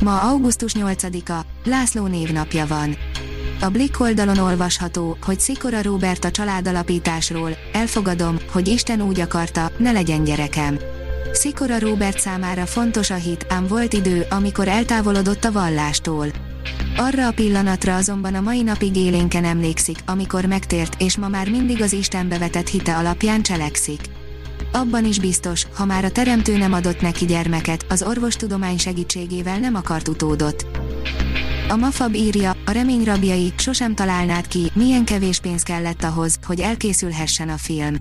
Ma augusztus 8-a, László névnapja van. A Blick oldalon olvasható, hogy Szikora Róbert a családalapításról, elfogadom, hogy Isten úgy akarta, ne legyen gyerekem. Szikora Róbert számára fontos a hit, ám volt idő, amikor eltávolodott a vallástól. Arra a pillanatra azonban a mai napig élénken emlékszik, amikor megtért, és ma már mindig az Istenbe vetett hite alapján cselekszik. Abban is biztos, ha már a teremtő nem adott neki gyermeket, az orvostudomány segítségével nem akart utódot. A Mafab írja, a remény rabjai, sosem találnád ki, milyen kevés pénz kellett ahhoz, hogy elkészülhessen a film.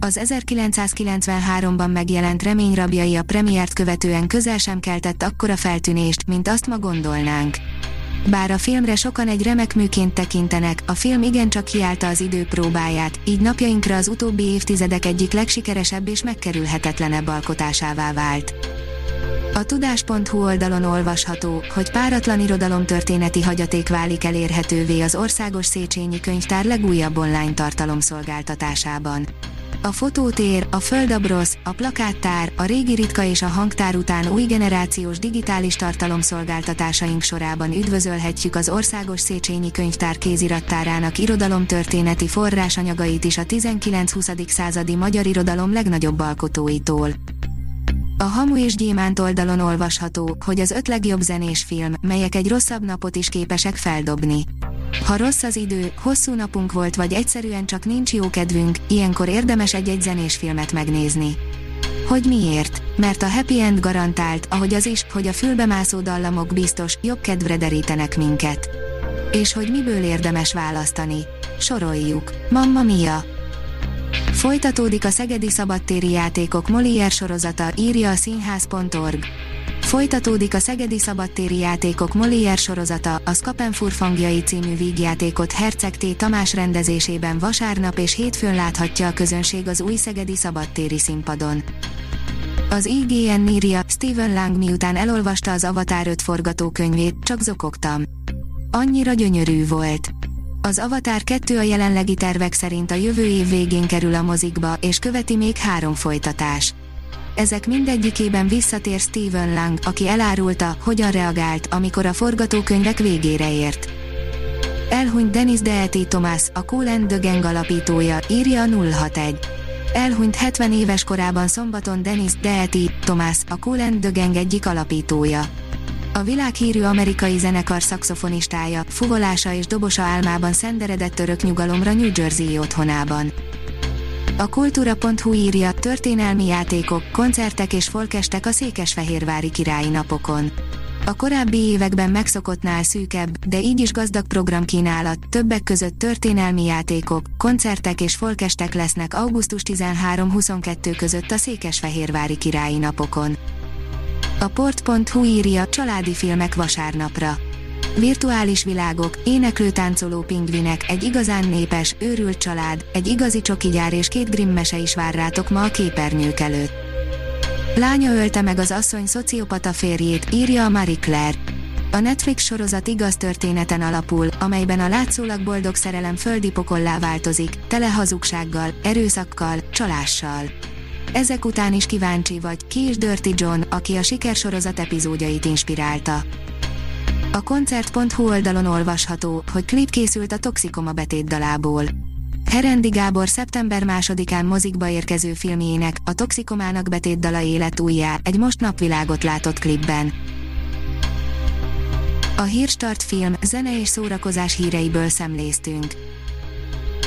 Az 1993-ban megjelent Remény rabjai a premiért követően közel sem keltett akkora feltűnést, mint azt ma gondolnánk. Bár a filmre sokan egy remek műként tekintenek, a film igencsak hiálta az idő próbáját, így napjainkra az utóbbi évtizedek egyik legsikeresebb és megkerülhetetlenebb alkotásává vált. A tudás.hu oldalon olvasható, hogy páratlan irodalomtörténeti hagyaték válik elérhetővé az Országos Széchenyi Könyvtár legújabb online tartalomszolgáltatásában. A fotótér, a földabrosz, a plakáttár, a régi ritka és a hangtár után új generációs digitális tartalomszolgáltatásaink sorában üdvözölhetjük az Országos Széchenyi Könyvtár kézirattárának irodalomtörténeti forrásanyagait is a 19-20. századi magyar irodalom legnagyobb alkotóitól. A Hamu és Gyémánt oldalon olvasható, hogy az öt legjobb zenés film, melyek egy rosszabb napot is képesek feldobni. Ha rossz az idő, hosszú napunk volt vagy egyszerűen csak nincs jó kedvünk, ilyenkor érdemes egy-egy zenés filmet megnézni. Hogy miért? Mert a happy end garantált, ahogy az is, hogy a fülbemászó dallamok biztos, jobb kedvre derítenek minket. És hogy miből érdemes választani? Soroljuk. Mamma Mia. Folytatódik a Szegedi Szabadtéri Játékok Molière sorozata, írja a színház.org. Folytatódik a Szegedi Szabadtéri Játékok Molière sorozata, a Skapenfurfangjai című vígjátékot Herceg T. Tamás rendezésében vasárnap és hétfőn láthatja a közönség az új Szegedi Szabadtéri színpadon. Az IGN írja, Stephen Lang miután elolvasta az Avatar 5 forgatókönyvét, csak zokogtam. Annyira gyönyörű volt. Az Avatar 2 a jelenlegi tervek szerint a jövő év végén kerül a mozikba, és követi még három folytatás. Ezek mindegyikében visszatér Stephen Lang, aki elárulta, hogyan reagált, amikor a forgatókönyvek végére ért. Elhunyt Dennis Deeti Thomas, a Cool and the Gang alapítója, írja a 061. Elhunyt 70 éves korában szombaton Dennis Deeti Thomas, a Cool and the Gang egyik alapítója. A világhírű amerikai zenekar szaxofonistája, fuvolása és dobosa álmában szenderedett örök nyugalomra New Jersey otthonában. A kultúra.hu írja, történelmi játékok, koncertek és folkestek a Székesfehérvári királyi napokon. A korábbi években megszokottnál szűkebb, de így is gazdag programkínálat, többek között történelmi játékok, koncertek és folkestek lesznek augusztus 13-22 között a Székesfehérvári királyi napokon. A port.hu írja családi filmek vasárnapra. Virtuális világok, éneklő táncoló pingvinek, egy igazán népes, őrült család, egy igazi csokigyár és két grimm mese is vár rátok ma a képernyők előtt. Lánya ölte meg az asszony szociopata férjét, írja a Marie Claire. A Netflix sorozat igaz történeten alapul, amelyben a látszólag boldog szerelem földi pokollá változik, tele hazugsággal, erőszakkal, csalással. Ezek után is kíváncsi vagy, ki is Dirty John, aki a sikersorozat epizódjait inspirálta. A koncert.hu oldalon olvasható, hogy klip készült a Toxikoma betét dalából. Herendi Gábor szeptember 2-án mozikba érkező filmjének, a Toxikomának betét dala élet újjá, egy most napvilágot látott klipben. A Hírstart film, zene és szórakozás híreiből szemléztünk.